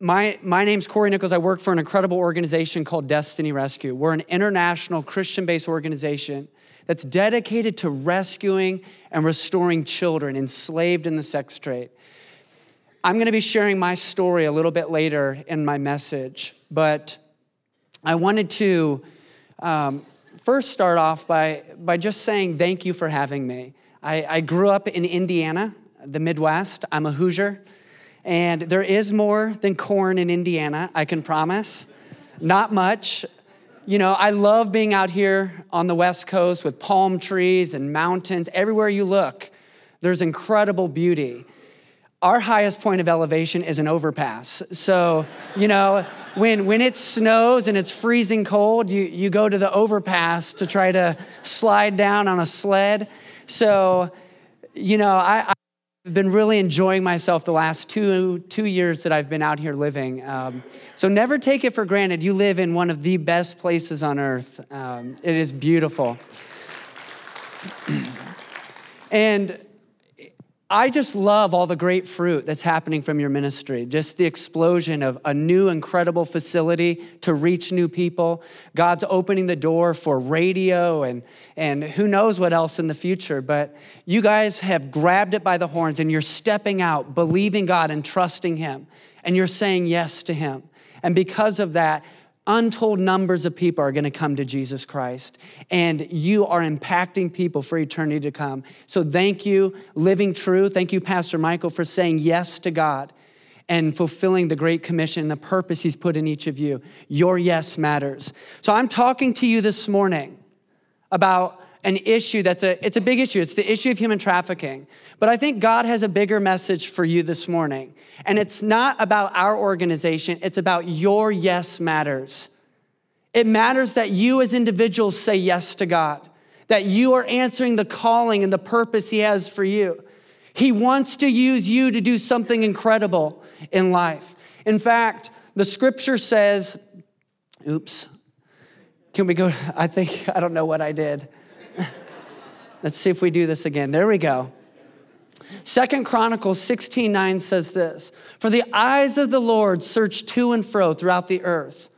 My, my name's Corey Nichols. I work for an incredible organization called Destiny Rescue. We're an international Christian based organization that's dedicated to rescuing and restoring children enslaved in the sex trade. I'm going to be sharing my story a little bit later in my message, but I wanted to um, first start off by, by just saying thank you for having me. I, I grew up in Indiana, the Midwest. I'm a Hoosier. And there is more than corn in Indiana, I can promise. Not much. You know, I love being out here on the West Coast with palm trees and mountains. Everywhere you look, there's incredible beauty. Our highest point of elevation is an overpass. So, you know, when, when it snows and it's freezing cold, you, you go to the overpass to try to slide down on a sled. So, you know, I, I've been really enjoying myself the last two, two years that I've been out here living. Um, so never take it for granted. You live in one of the best places on earth. Um, it is beautiful. and I just love all the great fruit that's happening from your ministry. Just the explosion of a new, incredible facility to reach new people. God's opening the door for radio and, and who knows what else in the future. But you guys have grabbed it by the horns and you're stepping out, believing God and trusting Him. And you're saying yes to Him. And because of that, untold numbers of people are going to come to Jesus Christ. And you are impacting people for eternity to come. So thank you, Living True. Thank you, Pastor Michael, for saying yes to God and fulfilling the Great Commission and the purpose He's put in each of you. Your yes matters. So I'm talking to you this morning about an issue that's a it's a big issue. It's the issue of human trafficking. But i think god has a bigger message for you this morning. And it's not about our organization. It's about your yes matters. It matters that you as individuals say yes to god that you are answering the calling and the purpose he has for you. He wants to use you to do something incredible in life. In fact the scripture says oops can we go i think i don't know what i did Let's see if we do this again. There we go. Second Chronicles 16 9 says this For the eyes of the Lord search to and fro throughout the earth,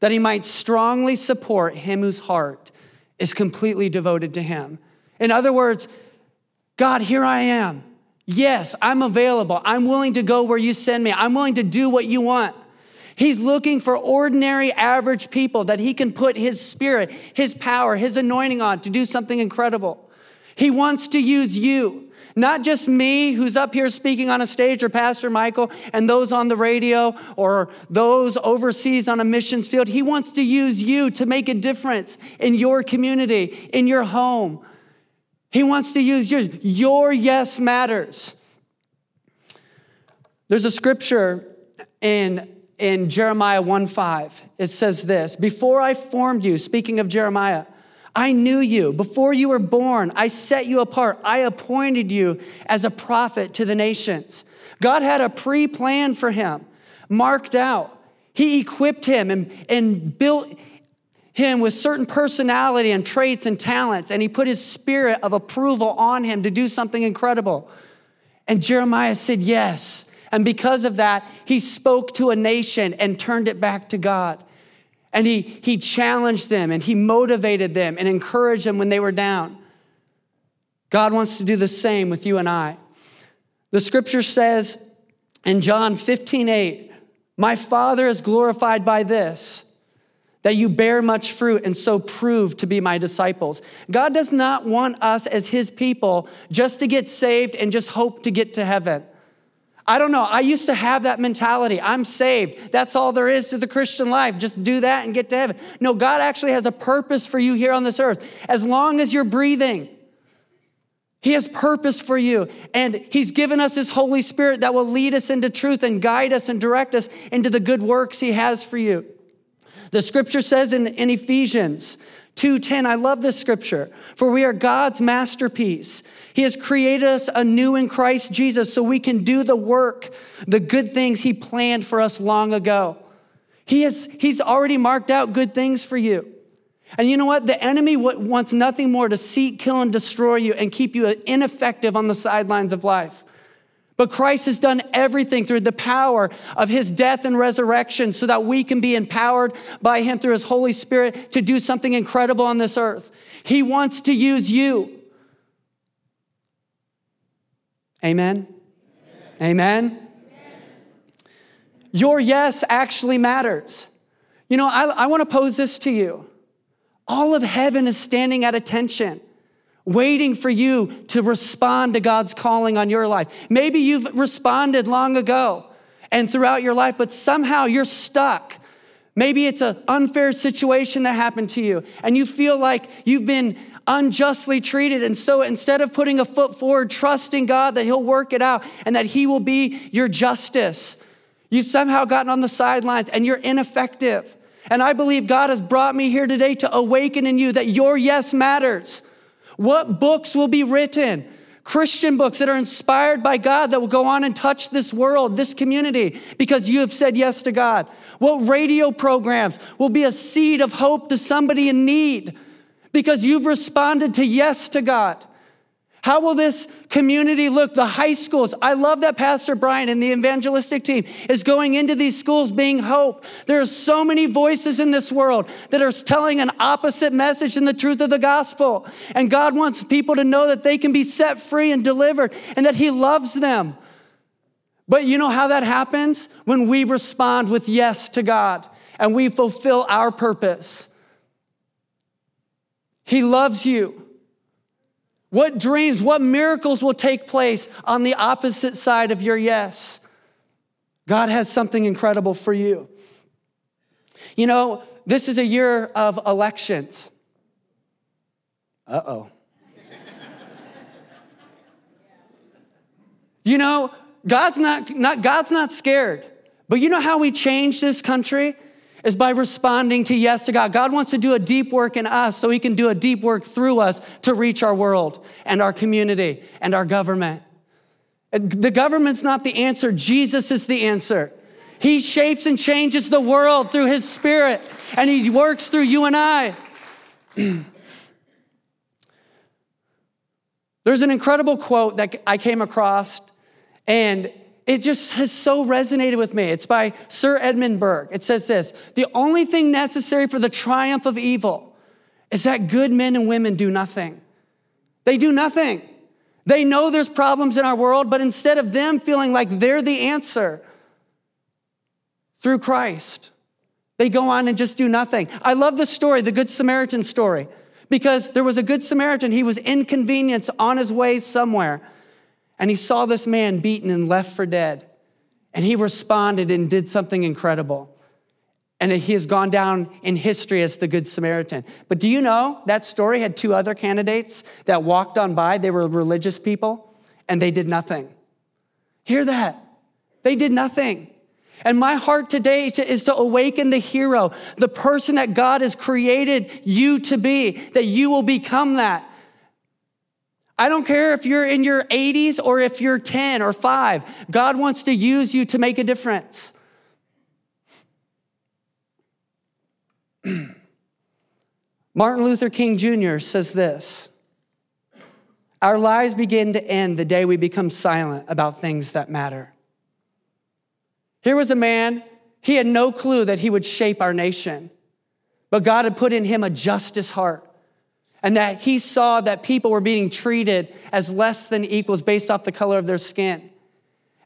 that he might strongly support him whose heart is completely devoted to him. In other words, God, here I am. Yes, I'm available. I'm willing to go where you send me. I'm willing to do what you want. He's looking for ordinary, average people that he can put his spirit, his power, his anointing on to do something incredible. He wants to use you, not just me who's up here speaking on a stage or Pastor Michael and those on the radio or those overseas on a missions field. He wants to use you to make a difference in your community, in your home. He wants to use yours. Your yes matters. There's a scripture in, in Jeremiah 1 5. It says this Before I formed you, speaking of Jeremiah, I knew you. Before you were born, I set you apart. I appointed you as a prophet to the nations. God had a pre plan for him, marked out. He equipped him and, and built him with certain personality and traits and talents, and he put his spirit of approval on him to do something incredible. And Jeremiah said yes. And because of that, he spoke to a nation and turned it back to God. And he, he challenged them and he motivated them and encouraged them when they were down. God wants to do the same with you and I. The scripture says in John 15, 8, My Father is glorified by this, that you bear much fruit and so prove to be my disciples. God does not want us as his people just to get saved and just hope to get to heaven. I don't know. I used to have that mentality. I'm saved. That's all there is to the Christian life. Just do that and get to heaven. No, God actually has a purpose for you here on this earth. As long as you're breathing, He has purpose for you. And He's given us His Holy Spirit that will lead us into truth and guide us and direct us into the good works He has for you. The scripture says in, in Ephesians 2:10 I love this scripture for we are God's masterpiece. He has created us anew in Christ Jesus so we can do the work, the good things he planned for us long ago. He has he's already marked out good things for you. And you know what? The enemy wants nothing more to seek, kill and destroy you and keep you ineffective on the sidelines of life. But Christ has done everything through the power of his death and resurrection so that we can be empowered by him through his Holy Spirit to do something incredible on this earth. He wants to use you. Amen. Amen. Amen. Your yes actually matters. You know, I, I want to pose this to you. All of heaven is standing at attention waiting for you to respond to God's calling on your life. Maybe you've responded long ago and throughout your life, but somehow you're stuck. Maybe it's an unfair situation that happened to you, and you feel like you've been unjustly treated. And so instead of putting a foot forward, trusting God that He'll work it out and that He will be your justice, you've somehow gotten on the sidelines and you're ineffective. And I believe God has brought me here today to awaken in you that your yes matters. What books will be written? Christian books that are inspired by God that will go on and touch this world, this community, because you have said yes to God. What radio programs will be a seed of hope to somebody in need because you've responded to yes to God? How will this community look? The high schools. I love that Pastor Brian and the evangelistic team is going into these schools being hope. There are so many voices in this world that are telling an opposite message than the truth of the gospel. And God wants people to know that they can be set free and delivered and that He loves them. But you know how that happens? When we respond with yes to God and we fulfill our purpose. He loves you. What dreams, what miracles will take place on the opposite side of your yes? God has something incredible for you. You know, this is a year of elections. Uh oh. you know, God's not, not, God's not scared. But you know how we change this country? Is by responding to yes to God. God wants to do a deep work in us so He can do a deep work through us to reach our world and our community and our government. The government's not the answer, Jesus is the answer. He shapes and changes the world through His Spirit, and He works through you and I. There's an incredible quote that I came across, and it just has so resonated with me. It's by Sir Edmund Burke. It says this The only thing necessary for the triumph of evil is that good men and women do nothing. They do nothing. They know there's problems in our world, but instead of them feeling like they're the answer through Christ, they go on and just do nothing. I love the story, the Good Samaritan story, because there was a Good Samaritan. He was inconvenienced on his way somewhere and he saw this man beaten and left for dead. And he responded and did something incredible. And he has gone down in history as the Good Samaritan. But do you know that story had two other candidates that walked on by? They were religious people and they did nothing. Hear that? They did nothing. And my heart today is to awaken the hero, the person that God has created you to be, that you will become that. I don't care if you're in your 80s or if you're 10 or 5. God wants to use you to make a difference. Martin Luther King Jr. says this Our lives begin to end the day we become silent about things that matter. Here was a man, he had no clue that he would shape our nation, but God had put in him a justice heart and that he saw that people were being treated as less than equals based off the color of their skin.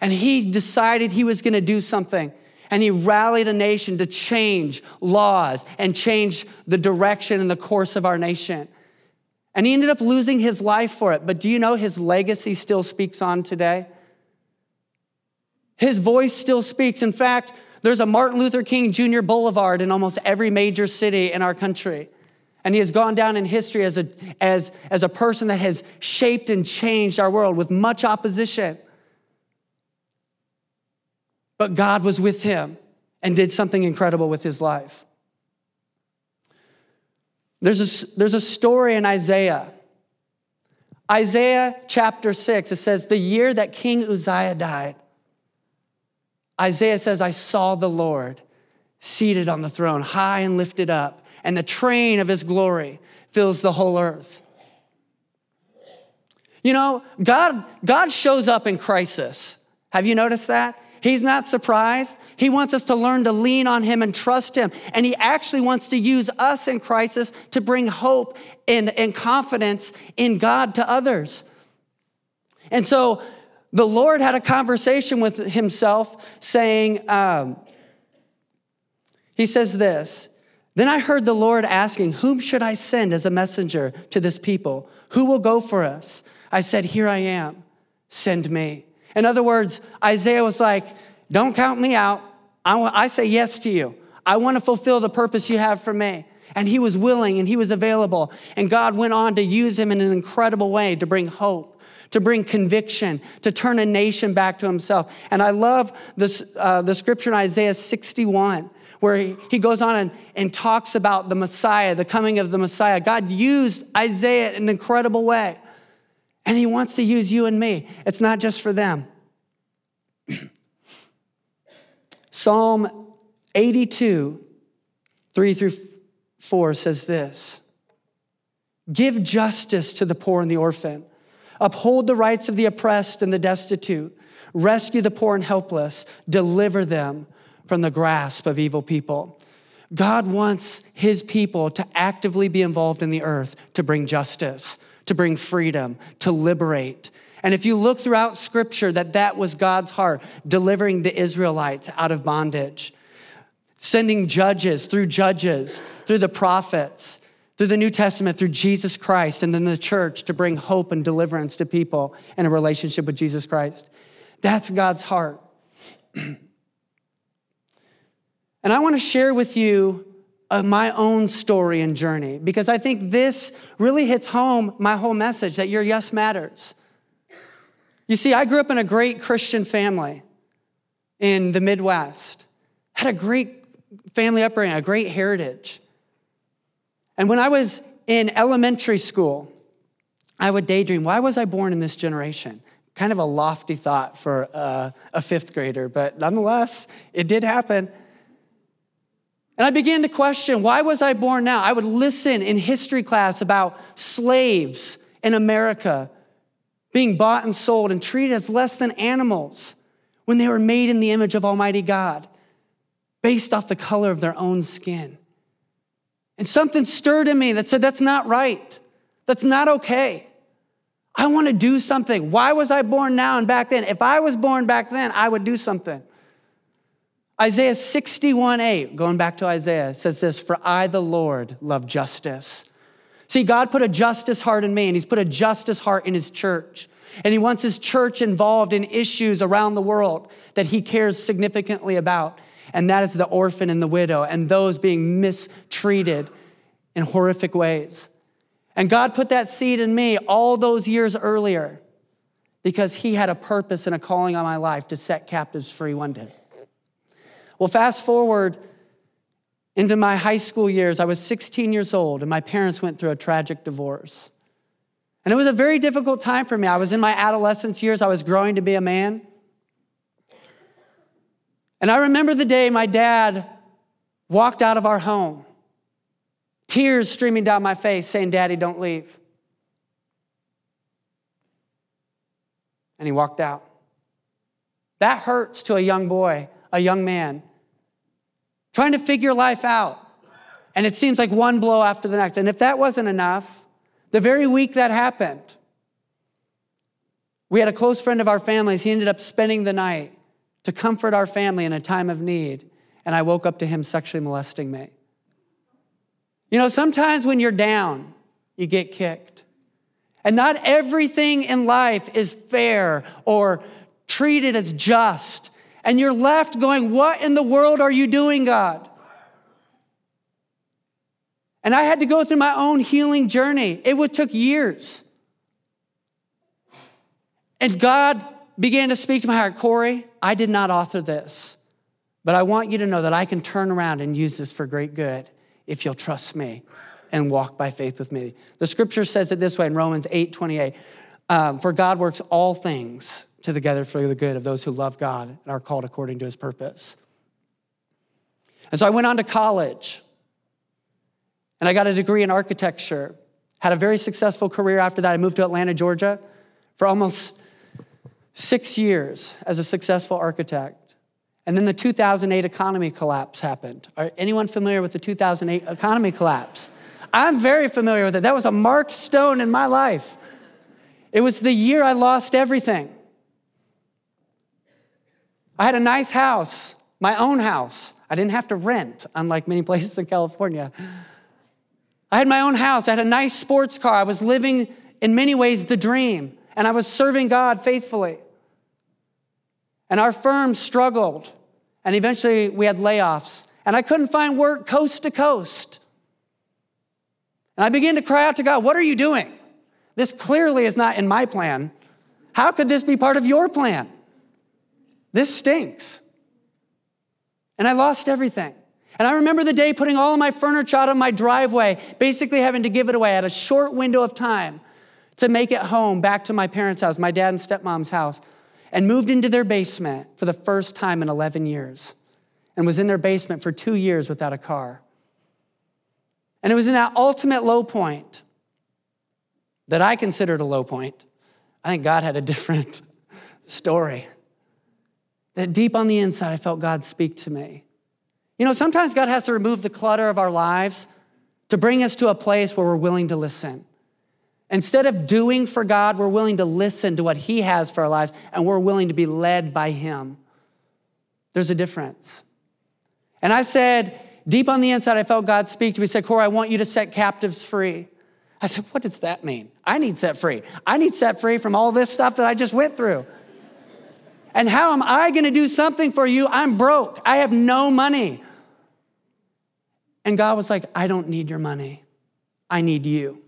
And he decided he was going to do something. And he rallied a nation to change laws and change the direction and the course of our nation. And he ended up losing his life for it. But do you know his legacy still speaks on today? His voice still speaks. In fact, there's a Martin Luther King Jr. Boulevard in almost every major city in our country. And he has gone down in history as a, as, as a person that has shaped and changed our world with much opposition. But God was with him and did something incredible with his life. There's a, there's a story in Isaiah. Isaiah chapter 6, it says, The year that King Uzziah died, Isaiah says, I saw the Lord seated on the throne, high and lifted up and the train of his glory fills the whole earth. You know, God, God shows up in crisis. Have you noticed that? He's not surprised. He wants us to learn to lean on Him and trust Him. And He actually wants to use us in crisis to bring hope and, and confidence in God to others. And so the Lord had a conversation with Himself saying, um, He says this. Then I heard the Lord asking, Whom should I send as a messenger to this people? Who will go for us? I said, Here I am, send me. In other words, Isaiah was like, Don't count me out. I, say yes to you. I want to fulfill the purpose you have for me. And he was willing and he was available. And God went on to use him in an incredible way to bring hope, to bring conviction, to turn a nation back to himself. And I love this, uh, the scripture in Isaiah 61 where he, he goes on and, and talks about the Messiah, the coming of the Messiah. God used Isaiah in an incredible way. And he wants to use you and me. It's not just for them. Psalm 82, 3 through 4 says this Give justice to the poor and the orphan, uphold the rights of the oppressed and the destitute, rescue the poor and helpless, deliver them from the grasp of evil people. God wants his people to actively be involved in the earth to bring justice to bring freedom, to liberate. And if you look throughout scripture, that that was God's heart, delivering the Israelites out of bondage, sending judges through judges, through the prophets, through the New Testament, through Jesus Christ, and then the church to bring hope and deliverance to people in a relationship with Jesus Christ. That's God's heart. and I want to share with you of my own story and journey because I think this really hits home my whole message that your yes matters. You see, I grew up in a great Christian family in the Midwest, had a great family upbringing, a great heritage. And when I was in elementary school, I would daydream, why was I born in this generation? Kind of a lofty thought for a, a fifth grader, but nonetheless, it did happen. And I began to question why was I born now? I would listen in history class about slaves in America being bought and sold and treated as less than animals when they were made in the image of Almighty God based off the color of their own skin. And something stirred in me that said, that's not right. That's not okay. I want to do something. Why was I born now and back then? If I was born back then, I would do something. Isaiah 61 8, going back to Isaiah, says this For I, the Lord, love justice. See, God put a justice heart in me, and He's put a justice heart in His church. And He wants His church involved in issues around the world that He cares significantly about. And that is the orphan and the widow, and those being mistreated in horrific ways. And God put that seed in me all those years earlier because He had a purpose and a calling on my life to set captives free one day. Well, fast forward into my high school years, I was 16 years old, and my parents went through a tragic divorce. And it was a very difficult time for me. I was in my adolescence years, I was growing to be a man. And I remember the day my dad walked out of our home, tears streaming down my face, saying, Daddy, don't leave. And he walked out. That hurts to a young boy, a young man trying to figure life out. And it seems like one blow after the next. And if that wasn't enough, the very week that happened, we had a close friend of our families. He ended up spending the night to comfort our family in a time of need. And I woke up to him sexually molesting me. You know, sometimes when you're down, you get kicked. And not everything in life is fair or treated as just. And you're left going, What in the world are you doing, God? And I had to go through my own healing journey. It would, took years. And God began to speak to my heart Corey, I did not author this, but I want you to know that I can turn around and use this for great good if you'll trust me and walk by faith with me. The scripture says it this way in Romans 8 28. Um, for God works all things to together for the good of those who love God and are called according to his purpose. And so I went on to college and I got a degree in architecture. Had a very successful career after that. I moved to Atlanta, Georgia for almost six years as a successful architect. And then the 2008 economy collapse happened. Are anyone familiar with the 2008 economy collapse? I'm very familiar with it. That was a marked stone in my life. It was the year I lost everything. I had a nice house, my own house. I didn't have to rent, unlike many places in California. I had my own house. I had a nice sports car. I was living, in many ways, the dream, and I was serving God faithfully. And our firm struggled, and eventually we had layoffs, and I couldn't find work coast to coast. And I began to cry out to God, What are you doing? This clearly is not in my plan. How could this be part of your plan? This stinks. And I lost everything. And I remember the day putting all of my furniture out of my driveway, basically having to give it away at a short window of time to make it home back to my parents' house, my dad and stepmom's house, and moved into their basement for the first time in 11 years and was in their basement for two years without a car. And it was in that ultimate low point that I considered a low point. I think God had a different story. That deep on the inside, I felt God speak to me. You know, sometimes God has to remove the clutter of our lives to bring us to a place where we're willing to listen. Instead of doing for God, we're willing to listen to what He has for our lives and we're willing to be led by Him. There's a difference. And I said, deep on the inside, I felt God speak to me. He said, Corey, I want you to set captives free. I said, What does that mean? I need set free. I need set free from all this stuff that I just went through. And how am I going to do something for you? I'm broke. I have no money. And God was like, I don't need your money. I need you.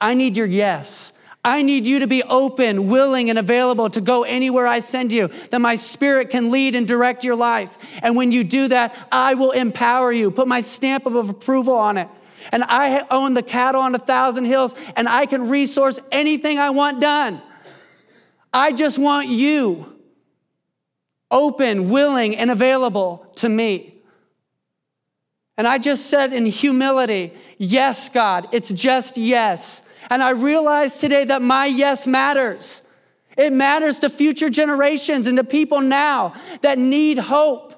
I need your yes. I need you to be open, willing, and available to go anywhere I send you, that my spirit can lead and direct your life. And when you do that, I will empower you, put my stamp of approval on it. And I own the cattle on a thousand hills, and I can resource anything I want done. I just want you open, willing, and available to me. And I just said in humility, Yes, God, it's just yes. And I realize today that my yes matters. It matters to future generations and to people now that need hope.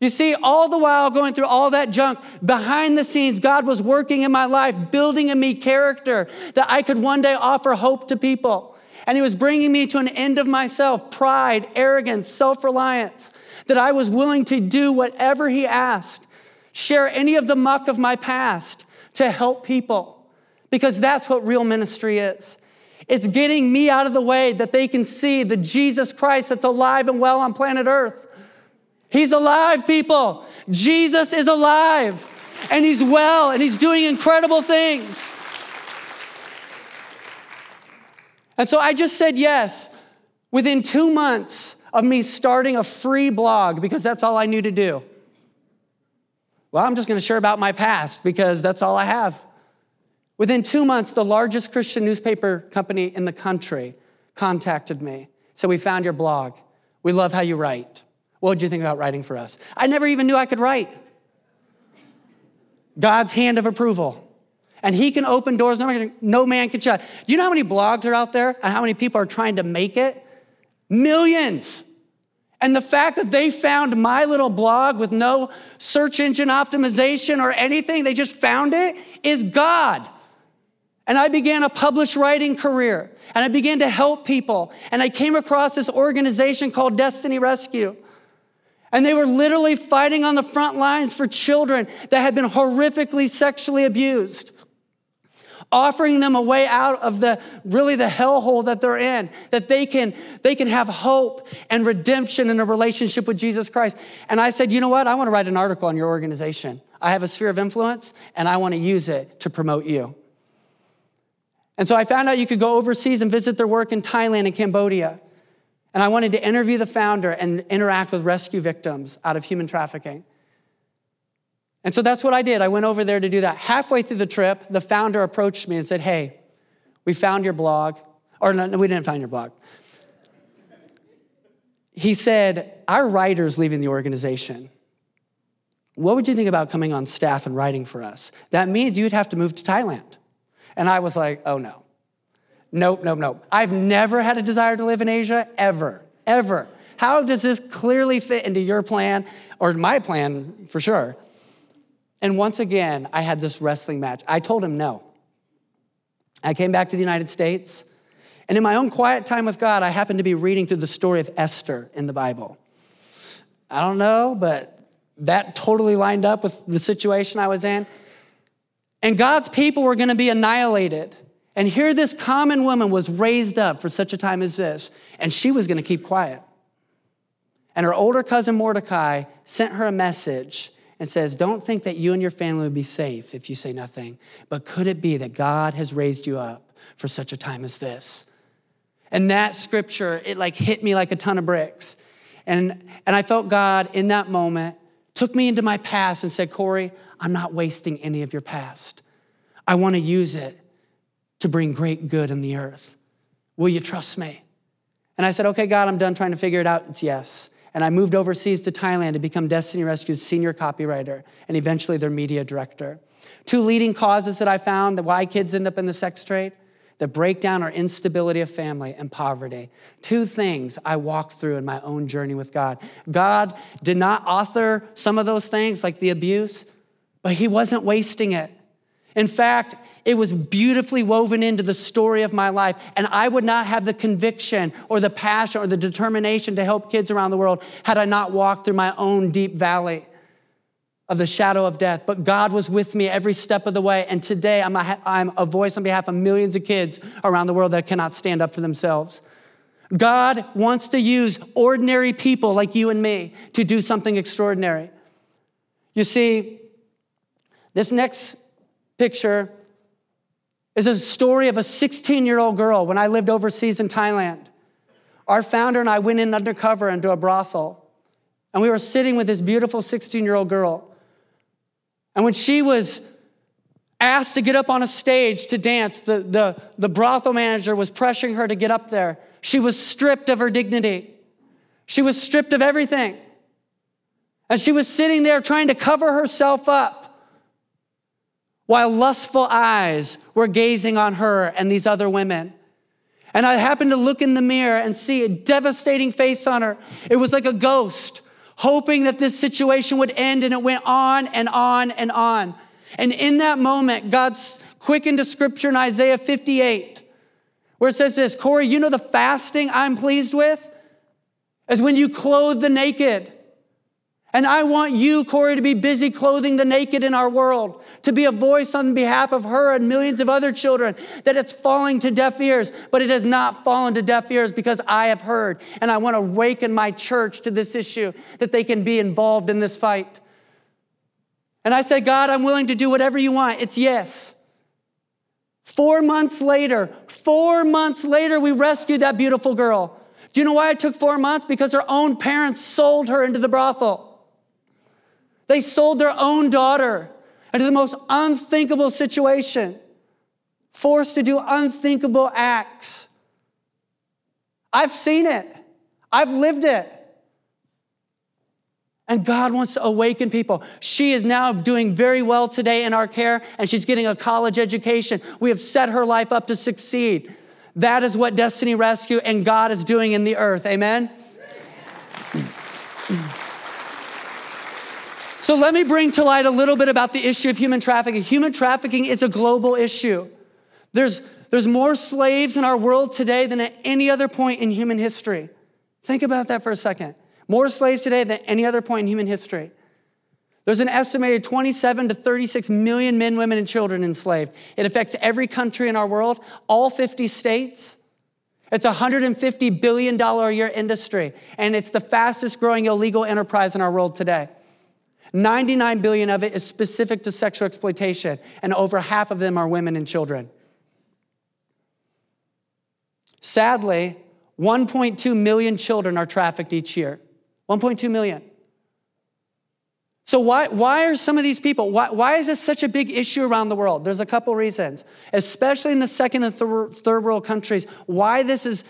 You see, all the while going through all that junk, behind the scenes, God was working in my life, building in me character that I could one day offer hope to people. And He was bringing me to an end of myself pride, arrogance, self reliance, that I was willing to do whatever He asked, share any of the muck of my past to help people, because that's what real ministry is. It's getting me out of the way that they can see the Jesus Christ that's alive and well on planet Earth. He's alive, people. Jesus is alive and he's well and he's doing incredible things. And so I just said yes. Within two months of me starting a free blog, because that's all I knew to do. Well, I'm just going to share about my past because that's all I have. Within two months, the largest Christian newspaper company in the country contacted me. So we found your blog. We love how you write. What would you think about writing for us? I never even knew I could write. God's hand of approval. And he can open doors no man, no man can shut. Do you know how many blogs are out there and how many people are trying to make it? Millions. And the fact that they found my little blog with no search engine optimization or anything, they just found it, is God. And I began a published writing career and I began to help people. And I came across this organization called Destiny Rescue. And they were literally fighting on the front lines for children that had been horrifically sexually abused, offering them a way out of the really the hellhole that they're in, that they can, they can have hope and redemption in a relationship with Jesus Christ. And I said, you know what? I want to write an article on your organization. I have a sphere of influence and I want to use it to promote you. And so I found out you could go overseas and visit their work in Thailand and Cambodia. And I wanted to interview the founder and interact with rescue victims out of human trafficking. And so that's what I did. I went over there to do that. Halfway through the trip, the founder approached me and said, Hey, we found your blog. Or no, we didn't find your blog. He said, Our writer's leaving the organization. What would you think about coming on staff and writing for us? That means you'd have to move to Thailand. And I was like, Oh no. Nope, nope, nope. I've never had a desire to live in Asia, ever, ever. How does this clearly fit into your plan or my plan for sure? And once again, I had this wrestling match. I told him no. I came back to the United States, and in my own quiet time with God, I happened to be reading through the story of Esther in the Bible. I don't know, but that totally lined up with the situation I was in. And God's people were going to be annihilated. And here, this common woman was raised up for such a time as this, and she was going to keep quiet. And her older cousin Mordecai sent her a message and says, Don't think that you and your family would be safe if you say nothing, but could it be that God has raised you up for such a time as this? And that scripture, it like hit me like a ton of bricks. And, and I felt God in that moment took me into my past and said, Corey, I'm not wasting any of your past. I want to use it to bring great good in the earth. Will you trust me? And I said, Okay, God, I'm done trying to figure it out. It's yes. And I moved overseas to Thailand to become Destiny Rescue's senior copywriter and eventually their media director. Two leading causes that I found that why kids end up in the sex trade the breakdown or instability of family and poverty. Two things I walked through in my own journey with God. God did not author some of those things, like the abuse, but He wasn't wasting it. In fact, it was beautifully woven into the story of my life. And I would not have the conviction or the passion or the determination to help kids around the world had I not walked through my own deep valley of the shadow of death. But God was with me every step of the way. And today I'm a, I'm a voice on behalf of millions of kids around the world that cannot stand up for themselves. God wants to use ordinary people like you and me to do something extraordinary. You see, this next picture is a story of a 16 year old girl when I lived overseas in Thailand. Our founder and I went in undercover into a brothel, and we were sitting with this beautiful 16 year old girl. And when she was asked to get up on a stage to dance, the, the, the brothel manager was pressuring her to get up there. She was stripped of her dignity, she was stripped of everything. And she was sitting there trying to cover herself up while lustful eyes were gazing on her and these other women. And I happened to look in the mirror and see a devastating face on her. It was like a ghost hoping that this situation would end, and it went on and on and on. And in that moment, God's quickened to scripture in Isaiah 58, where it says this Corey, you know the fasting I'm pleased with? Is when you clothe the naked. And I want you, Corey, to be busy clothing the naked in our world, to be a voice on behalf of her and millions of other children, that it's falling to deaf ears, but it has not fallen to deaf ears because I have heard. And I want to awaken my church to this issue, that they can be involved in this fight. And I said, God, I'm willing to do whatever you want. It's yes. Four months later, four months later, we rescued that beautiful girl. Do you know why it took four months? Because her own parents sold her into the brothel. They sold their own daughter into the most unthinkable situation, forced to do unthinkable acts. I've seen it, I've lived it. And God wants to awaken people. She is now doing very well today in our care, and she's getting a college education. We have set her life up to succeed. That is what Destiny Rescue and God is doing in the earth. Amen? So let me bring to light a little bit about the issue of human trafficking. Human trafficking is a global issue. There's, there's more slaves in our world today than at any other point in human history. Think about that for a second. More slaves today than any other point in human history. There's an estimated 27 to 36 million men, women, and children enslaved. It affects every country in our world, all 50 states. It's a $150 billion a year industry, and it's the fastest growing illegal enterprise in our world today. 99 billion of it is specific to sexual exploitation, and over half of them are women and children. Sadly, 1.2 million children are trafficked each year. 1.2 million. So, why, why are some of these people, why, why is this such a big issue around the world? There's a couple reasons, especially in the second and third, third world countries, why this is.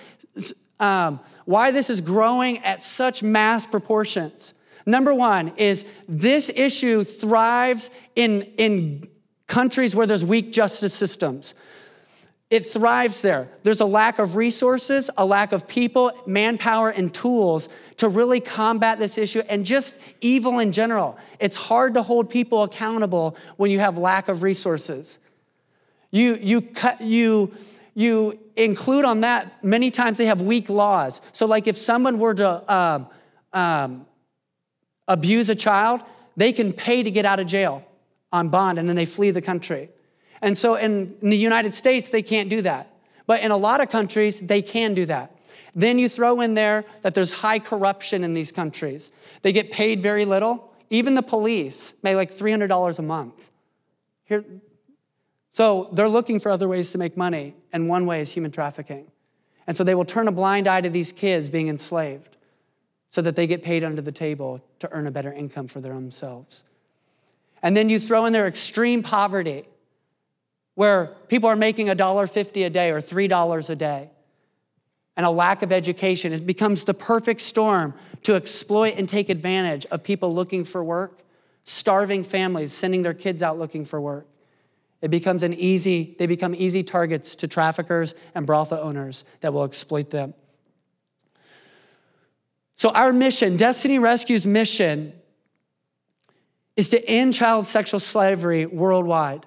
Um, why this is growing at such mass proportions. Number one is this issue thrives in, in countries where there's weak justice systems. It thrives there. There's a lack of resources, a lack of people, manpower, and tools to really combat this issue and just evil in general. It's hard to hold people accountable when you have lack of resources. You, you, cut, you, you include on that, many times they have weak laws. So, like if someone were to um, um, abuse a child, they can pay to get out of jail on bond and then they flee the country. And so in, in the United States, they can't do that. But in a lot of countries, they can do that. Then you throw in there that there's high corruption in these countries. They get paid very little. Even the police make like $300 a month. Here, so they're looking for other ways to make money, and one way is human trafficking. And so they will turn a blind eye to these kids being enslaved so that they get paid under the table to earn a better income for their own selves. And then you throw in their extreme poverty where people are making $1.50 a day or $3 a day and a lack of education. It becomes the perfect storm to exploit and take advantage of people looking for work, starving families, sending their kids out looking for work. It becomes an easy, they become easy targets to traffickers and brothel owners that will exploit them. So, our mission, Destiny Rescue's mission, is to end child sexual slavery worldwide.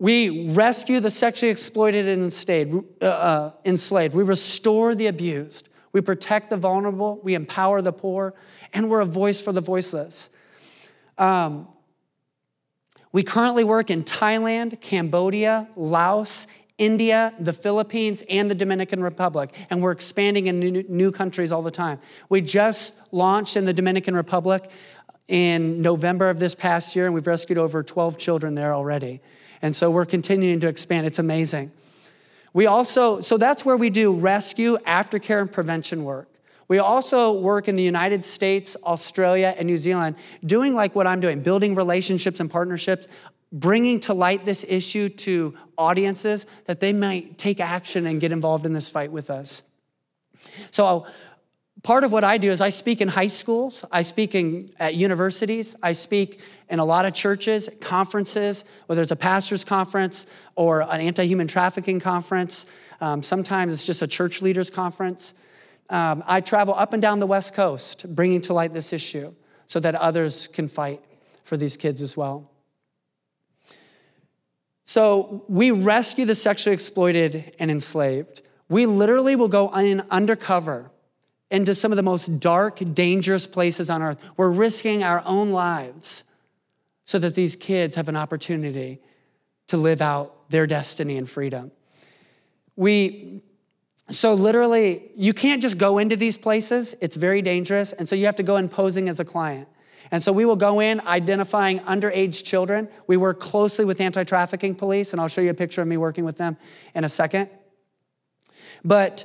We rescue the sexually exploited and enslaved, uh, uh, enslaved. We restore the abused. We protect the vulnerable. We empower the poor. And we're a voice for the voiceless. Um, we currently work in Thailand, Cambodia, Laos, India, the Philippines, and the Dominican Republic, and we're expanding in new, new, countries all the time. We just launched in the Dominican Republic in November of this past year, and we've rescued over 12 children there already. And so we're continuing to expand. It's amazing. We also, so that's where we do rescue, aftercare, and prevention work. We also work in the United States, Australia, and New Zealand, doing like what I'm doing, building relationships and partnerships, bringing to light this issue to audiences that they might take action and get involved in this fight with us. So part of what I do is I speak in high schools, I speak in, at universities, I speak in a lot of churches, conferences, whether it's a pastor's conference or an anti human trafficking conference. Um, sometimes it's just a church leaders conference. Um, I travel up and down the West Coast bringing to light this issue so that others can fight for these kids as well. So we rescue the sexually exploited and enslaved. We literally will go in undercover into some of the most dark, dangerous places on earth. We're risking our own lives so that these kids have an opportunity to live out their destiny and freedom. We, so literally, you can't just go into these places, it's very dangerous, and so you have to go in posing as a client. And so we will go in identifying underage children. We work closely with anti trafficking police, and I'll show you a picture of me working with them in a second. But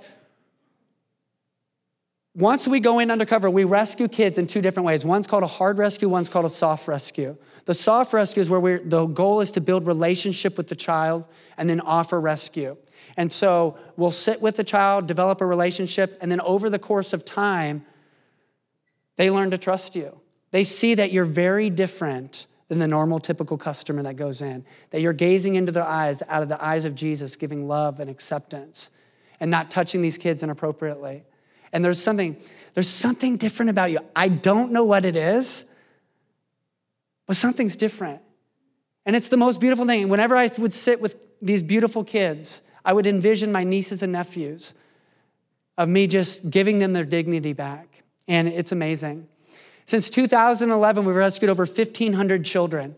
once we go in undercover, we rescue kids in two different ways. One's called a hard rescue, one's called a soft rescue. The soft rescue is where the goal is to build relationship with the child and then offer rescue. And so we'll sit with the child, develop a relationship, and then over the course of time, they learn to trust you. They see that you're very different than the normal, typical customer that goes in, that you're gazing into their eyes out of the eyes of Jesus, giving love and acceptance, and not touching these kids inappropriately and there's something there's something different about you. I don't know what it is, but something's different. And it's the most beautiful thing. Whenever I would sit with these beautiful kids, I would envision my nieces and nephews of me just giving them their dignity back. And it's amazing. Since 2011, we've rescued over 1,500 children.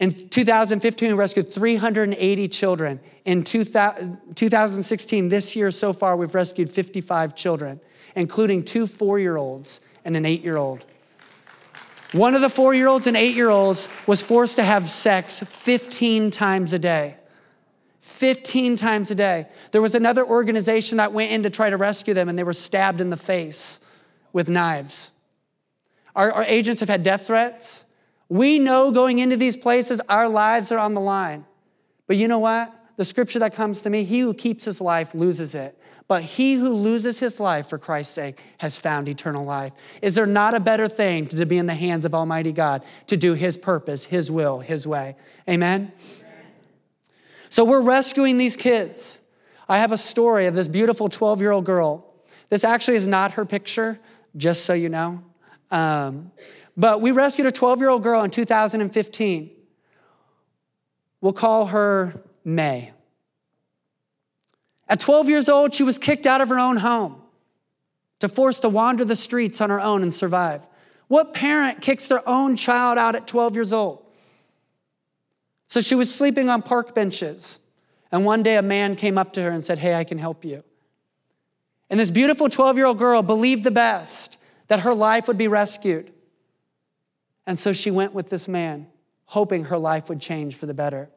In 2015, we rescued 380 children. In 2016, this year so far, we've rescued 55 children, including two four year olds and an eight year old. One of the four year olds and eight year olds was forced to have sex 15 times a day. 15 times a day. There was another organization that went in to try to rescue them, and they were stabbed in the face with knives. Our, our agents have had death threats. We know going into these places, our lives are on the line. But you know what? The scripture that comes to me he who keeps his life loses it. But he who loses his life for Christ's sake has found eternal life. Is there not a better thing to be in the hands of Almighty God, to do his purpose, his will, his way? Amen? So we're rescuing these kids. I have a story of this beautiful 12 year old girl. This actually is not her picture, just so you know. Um, but we rescued a 12 year old girl in 2015. We'll call her May. At 12 years old, she was kicked out of her own home to force to wander the streets on her own and survive. What parent kicks their own child out at 12 years old? So she was sleeping on park benches. And one day a man came up to her and said, Hey, I can help you. And this beautiful 12 year old girl believed the best that her life would be rescued. And so she went with this man, hoping her life would change for the better.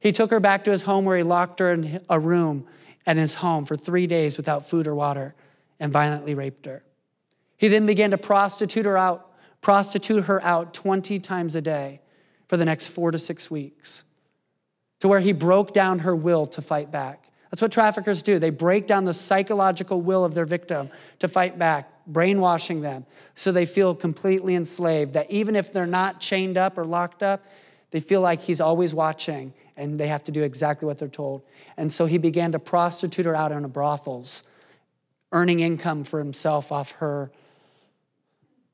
He took her back to his home where he locked her in a room at his home for three days without food or water and violently raped her. He then began to prostitute her out, prostitute her out 20 times a day for the next four to six weeks, to where he broke down her will to fight back. That's what traffickers do. They break down the psychological will of their victim to fight back, brainwashing them so they feel completely enslaved. That even if they're not chained up or locked up, they feel like he's always watching and they have to do exactly what they're told. And so he began to prostitute her out in brothels, earning income for himself off her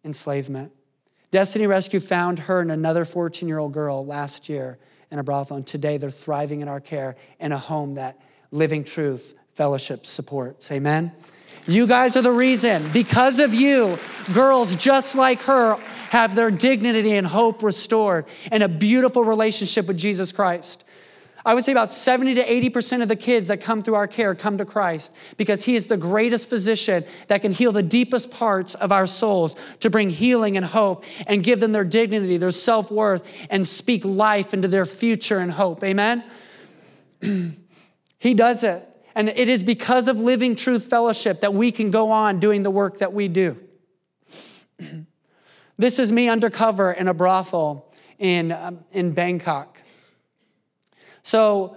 enslavement. Destiny Rescue found her and another 14 year old girl last year in a brothel, and today they're thriving in our care in a home that Living Truth Fellowship supports. Amen. You guys are the reason. Because of you, girls just like her have their dignity and hope restored and a beautiful relationship with Jesus Christ. I would say about 70 to 80% of the kids that come through our care come to Christ because He is the greatest physician that can heal the deepest parts of our souls to bring healing and hope and give them their dignity, their self worth, and speak life into their future and hope. Amen? he does it. And it is because of Living Truth Fellowship that we can go on doing the work that we do. this is me undercover in a brothel in, um, in Bangkok. So,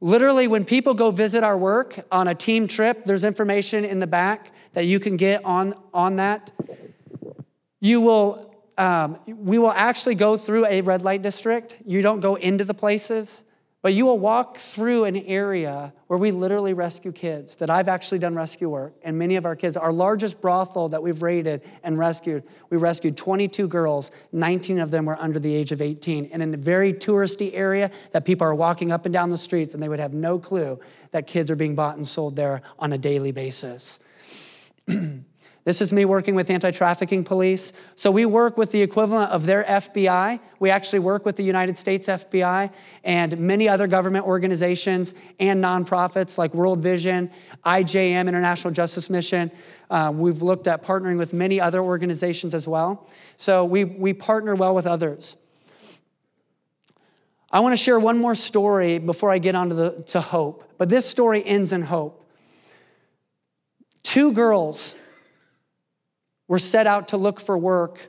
literally, when people go visit our work on a team trip, there's information in the back that you can get on, on that. You will, um, we will actually go through a red light district. You don't go into the places. But you will walk through an area where we literally rescue kids, that I've actually done rescue work, and many of our kids. Our largest brothel that we've raided and rescued, we rescued 22 girls, 19 of them were under the age of 18, and in a very touristy area that people are walking up and down the streets, and they would have no clue that kids are being bought and sold there on a daily basis. This is me working with anti trafficking police. So we work with the equivalent of their FBI. We actually work with the United States FBI and many other government organizations and nonprofits like World Vision, IJM, International Justice Mission. Uh, we've looked at partnering with many other organizations as well. So we, we partner well with others. I want to share one more story before I get on to, the, to hope, but this story ends in hope. Two girls were set out to look for work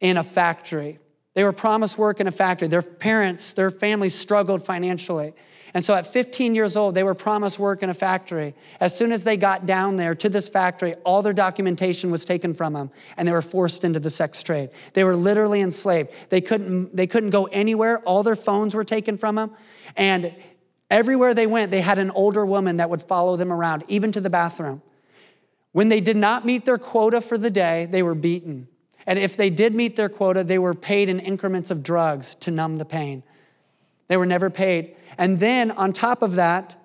in a factory. They were promised work in a factory. Their parents, their families struggled financially. And so at 15 years old, they were promised work in a factory. As soon as they got down there to this factory, all their documentation was taken from them and they were forced into the sex trade. They were literally enslaved. They couldn't, they couldn't go anywhere. All their phones were taken from them. And everywhere they went, they had an older woman that would follow them around, even to the bathroom. When they did not meet their quota for the day, they were beaten. And if they did meet their quota, they were paid in increments of drugs to numb the pain. They were never paid. And then on top of that,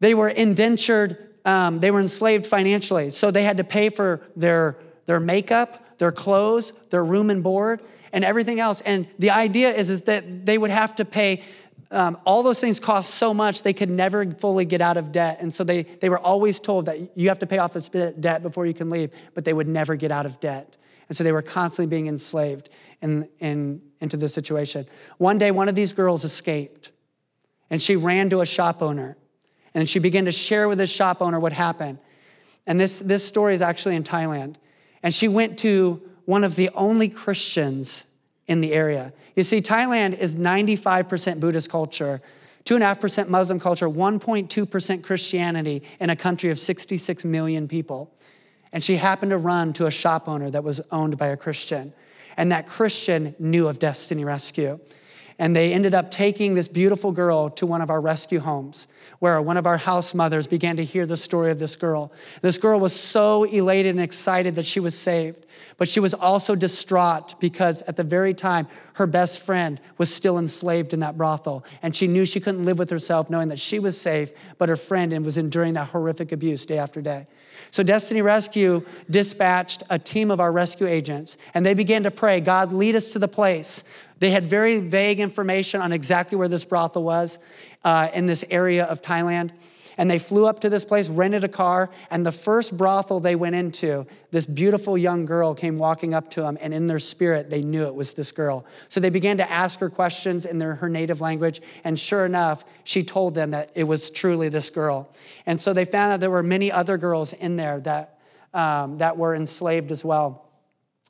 they were indentured, um, they were enslaved financially. So they had to pay for their, their makeup, their clothes, their room and board, and everything else. And the idea is, is that they would have to pay um, all those things cost so much they could never fully get out of debt. And so they, they were always told that you have to pay off this debt before you can leave, but they would never get out of debt. And so they were constantly being enslaved in, in, into this situation. One day, one of these girls escaped and she ran to a shop owner and she began to share with this shop owner what happened. And this, this story is actually in Thailand. And she went to one of the only Christians in the area. You see, Thailand is 95% Buddhist culture, 2.5% Muslim culture, 1.2% Christianity in a country of 66 million people. And she happened to run to a shop owner that was owned by a Christian. And that Christian knew of Destiny Rescue. And they ended up taking this beautiful girl to one of our rescue homes, where one of our house mothers began to hear the story of this girl. This girl was so elated and excited that she was saved, but she was also distraught because at the very time, her best friend was still enslaved in that brothel. And she knew she couldn't live with herself knowing that she was safe, but her friend was enduring that horrific abuse day after day. So Destiny Rescue dispatched a team of our rescue agents, and they began to pray, God, lead us to the place they had very vague information on exactly where this brothel was uh, in this area of Thailand. And they flew up to this place, rented a car, and the first brothel they went into, this beautiful young girl came walking up to them, and in their spirit, they knew it was this girl. So they began to ask her questions in their, her native language, and sure enough, she told them that it was truly this girl. And so they found that there were many other girls in there that, um, that were enslaved as well.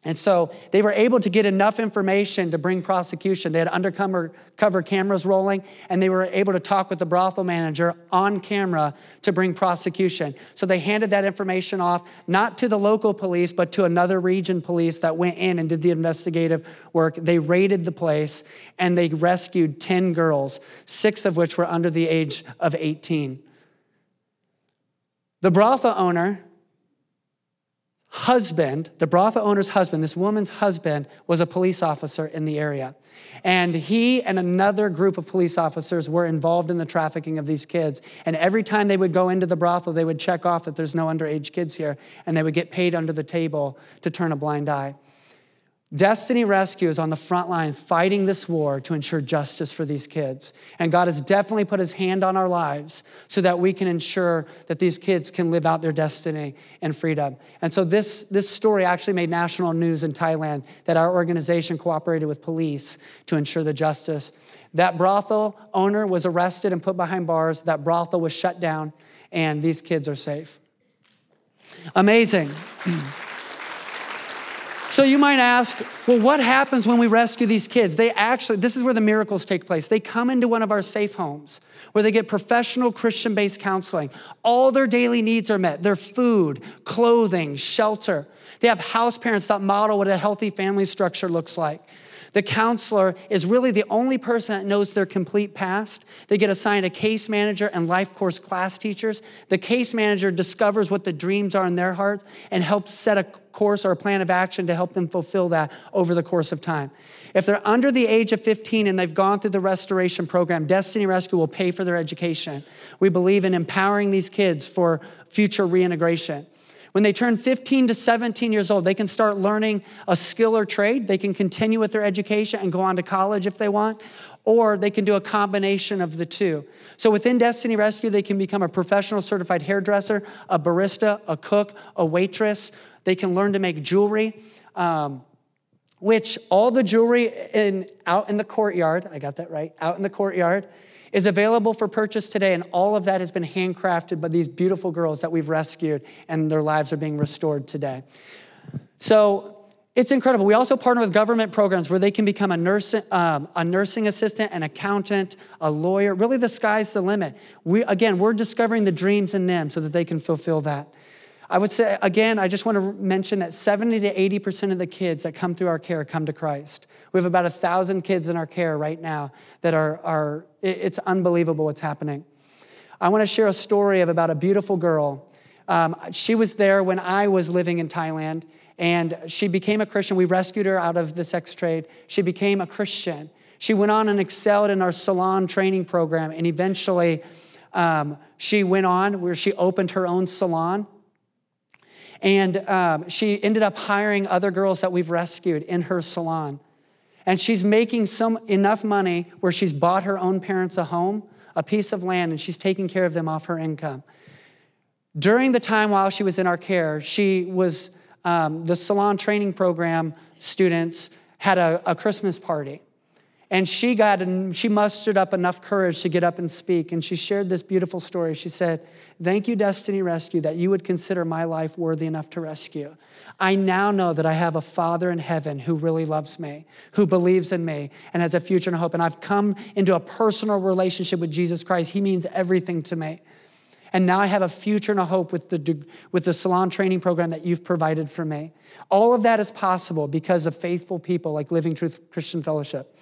And so they were able to get enough information to bring prosecution. They had undercover cover cameras rolling, and they were able to talk with the brothel manager on camera to bring prosecution. So they handed that information off, not to the local police, but to another region police that went in and did the investigative work. They raided the place, and they rescued 10 girls, six of which were under the age of 18. The brothel owner husband, the brothel owner's husband, this woman's husband, was a police officer in the area. And he and another group of police officers were involved in the trafficking of these kids. And every time they would go into the brothel, they would check off that there's no underage kids here, and they would get paid under the table to turn a blind eye. Destiny Rescue is on the front line fighting this war to ensure justice for these kids. And God has definitely put his hand on our lives so that we can ensure that these kids can live out their destiny in freedom. And so this, this story actually made national news in Thailand that our organization cooperated with police to ensure the justice. That brothel owner was arrested and put behind bars. That brothel was shut down, and these kids are safe. Amazing. So you might ask, well, what happens when we rescue these kids? They actually, this is where the miracles take place. They come into one of our safe homes where they get professional Christian based counseling. All their daily needs are met their food, clothing, shelter. They have house parents that model what a healthy family structure looks like. The counselor is really the only person that knows their complete past. They get assigned a case manager and life course class teachers. The case manager discovers what the dreams are in their heart and helps set a course or a plan of action to help them fulfill that over the course of time. If they're under the age of 15 and they've gone through the restoration program, Destiny Rescue will pay for their education. We believe in empowering these kids for future reintegration. When they turn 15 to 17 years old, they can start learning a skill or trade. They can continue with their education and go on to college if they want, or they can do a combination of the two. So within Destiny Rescue, they can become a professional certified hairdresser, a barista, a cook, a waitress. They can learn to make jewelry. Um, which all the jewelry in, out in the courtyard, I got that right, out in the courtyard, is available for purchase today, and all of that has been handcrafted by these beautiful girls that we've rescued, and their lives are being restored today. So it's incredible. We also partner with government programs where they can become a, nurse, um, a nursing assistant, an accountant, a lawyer. Really, the sky's the limit. We, again, we're discovering the dreams in them so that they can fulfill that. I would say, again, I just want to mention that 70 to 80% of the kids that come through our care come to Christ. We have about a thousand kids in our care right now that are, are it's unbelievable what's happening. I want to share a story of about a beautiful girl. Um, she was there when I was living in Thailand, and she became a Christian. We rescued her out of the sex trade. She became a Christian. She went on and excelled in our salon training program, and eventually um, she went on where she opened her own salon and um, she ended up hiring other girls that we've rescued in her salon. And she's making some enough money where she's bought her own parents a home, a piece of land, and she's taking care of them off her income. During the time while she was in our care, she was um, the salon training program students had a, a Christmas party. And she got and she mustered up enough courage to get up and speak. And she shared this beautiful story. She said, Thank you, Destiny Rescue, that you would consider my life worthy enough to rescue. I now know that I have a Father in heaven who really loves me, who believes in me, and has a future and hope. And I've come into a personal relationship with Jesus Christ. He means everything to me. And now I have a future and a hope with the, with the salon training program that you've provided for me. All of that is possible because of faithful people like Living Truth Christian Fellowship.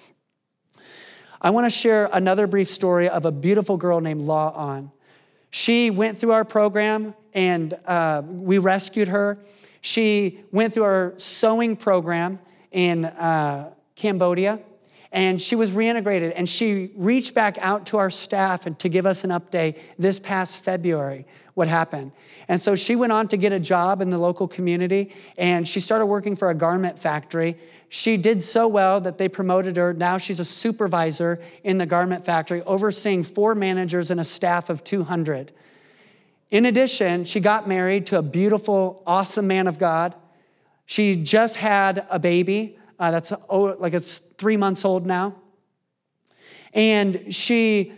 I want to share another brief story of a beautiful girl named Law On. She went through our program and uh, we rescued her. She went through our sewing program in uh, Cambodia and she was reintegrated and she reached back out to our staff and to give us an update this past February what happened. And so she went on to get a job in the local community and she started working for a garment factory. She did so well that they promoted her. Now she's a supervisor in the garment factory, overseeing four managers and a staff of 200. In addition, she got married to a beautiful, awesome man of God. She just had a baby uh, that's oh, like it's three months old now. And she,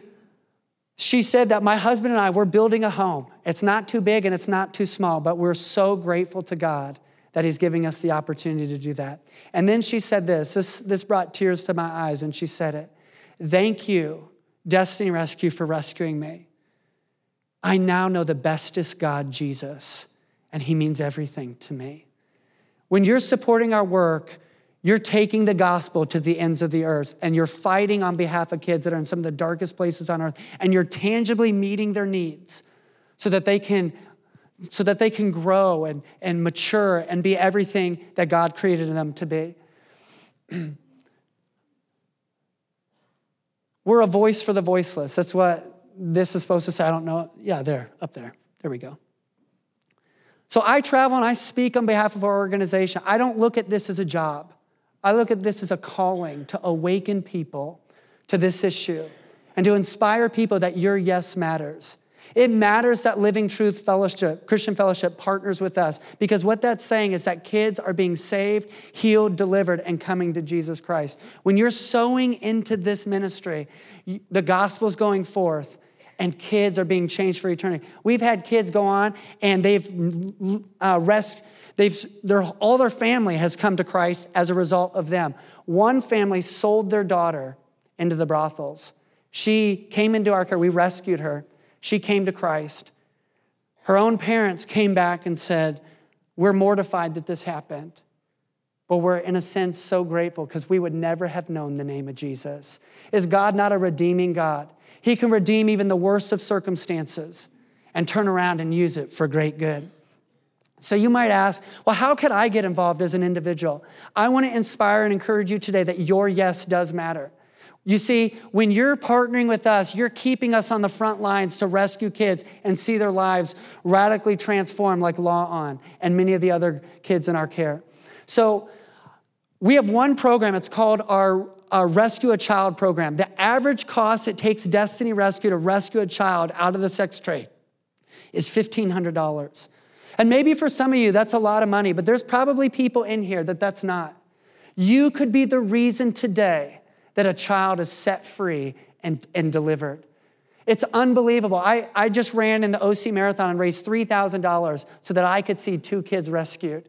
she said that my husband and I, we're building a home. It's not too big and it's not too small, but we're so grateful to God that He's giving us the opportunity to do that. And then she said this this, this brought tears to my eyes when she said it. Thank you, Destiny Rescue, for rescuing me. I now know the bestest God, Jesus, and He means everything to me. When you're supporting our work, you're taking the gospel to the ends of the earth and you're fighting on behalf of kids that are in some of the darkest places on earth and you're tangibly meeting their needs so that they can so that they can grow and, and mature and be everything that God created them to be. We're a voice for the voiceless. That's what this is supposed to say. I don't know. Yeah, there, up there. There we go. So I travel and I speak on behalf of our organization. I don't look at this as a job. I look at this as a calling to awaken people to this issue and to inspire people that your yes matters. It matters that Living Truth Fellowship, Christian Fellowship, partners with us because what that's saying is that kids are being saved, healed, delivered, and coming to Jesus Christ. When you're sowing into this ministry, the gospel's going forth and kids are being changed for eternity. We've had kids go on and they've uh, rescued They've, all their family has come to Christ as a result of them. One family sold their daughter into the brothels. She came into our care. We rescued her. She came to Christ. Her own parents came back and said, We're mortified that this happened. But we're, in a sense, so grateful because we would never have known the name of Jesus. Is God not a redeeming God? He can redeem even the worst of circumstances and turn around and use it for great good. So you might ask, well, how could I get involved as an individual? I want to inspire and encourage you today that your yes does matter. You see, when you're partnering with us, you're keeping us on the front lines to rescue kids and see their lives radically transformed, like Law On and many of the other kids in our care. So, we have one program, it's called our, our Rescue a Child program. The average cost it takes Destiny Rescue to rescue a child out of the sex trade is $1,500. And maybe for some of you, that's a lot of money, but there's probably people in here that that's not. You could be the reason today that a child is set free and, and delivered. It's unbelievable. I, I just ran in the OC Marathon and raised $3,000 so that I could see two kids rescued.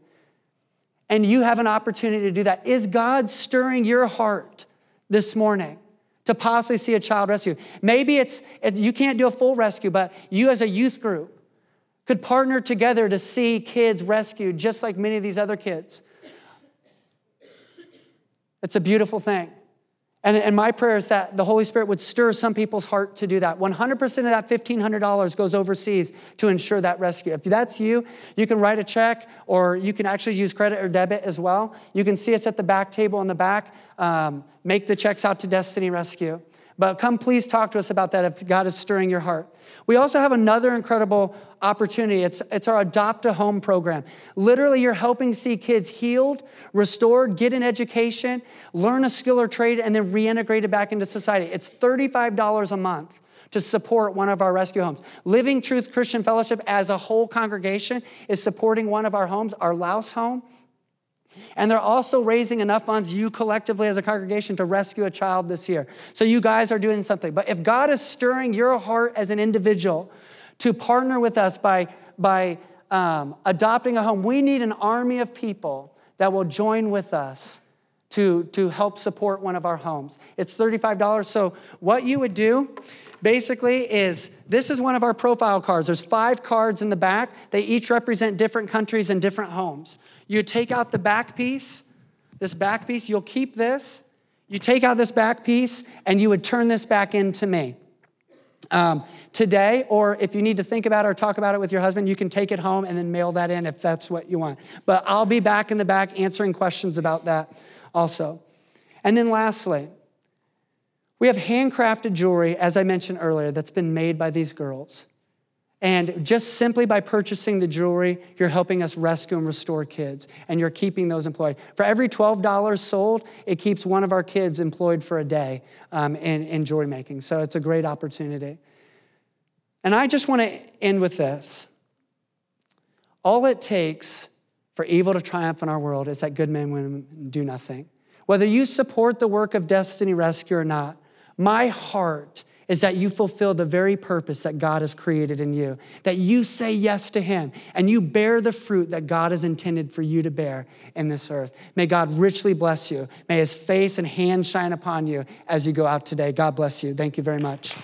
And you have an opportunity to do that. Is God stirring your heart this morning to possibly see a child rescued? Maybe it's, you can't do a full rescue, but you as a youth group, could partner together to see kids rescued just like many of these other kids. It's a beautiful thing. And, and my prayer is that the Holy Spirit would stir some people's heart to do that. 100% of that $1,500 goes overseas to ensure that rescue. If that's you, you can write a check or you can actually use credit or debit as well. You can see us at the back table in the back. Um, make the checks out to Destiny Rescue. But come please talk to us about that if God is stirring your heart. We also have another incredible opportunity. It's, it's our Adopt a Home program. Literally, you're helping see kids healed, restored, get an education, learn a skill or trade, and then reintegrated back into society. It's $35 a month to support one of our rescue homes. Living Truth Christian Fellowship as a whole congregation is supporting one of our homes, our Laos home. And they're also raising enough funds, you collectively as a congregation, to rescue a child this year. So you guys are doing something. But if God is stirring your heart as an individual to partner with us by, by um, adopting a home, we need an army of people that will join with us to, to help support one of our homes. It's $35. So what you would do basically is this is one of our profile cards. There's five cards in the back. They each represent different countries and different homes. You take out the back piece, this back piece, you'll keep this. You take out this back piece and you would turn this back into me. Um, today, or if you need to think about it or talk about it with your husband, you can take it home and then mail that in if that's what you want. But I'll be back in the back answering questions about that also. And then lastly, we have handcrafted jewelry, as I mentioned earlier, that's been made by these girls. And just simply by purchasing the jewelry, you're helping us rescue and restore kids, and you're keeping those employed. For every $12 sold, it keeps one of our kids employed for a day um, in, in jewelry making. So it's a great opportunity. And I just want to end with this. All it takes for evil to triumph in our world is that good men and women do nothing. Whether you support the work of Destiny Rescue or not, my heart is that you fulfill the very purpose that God has created in you, that you say yes to Him and you bear the fruit that God has intended for you to bear in this earth. May God richly bless you. May His face and hand shine upon you as you go out today. God bless you. Thank you very much.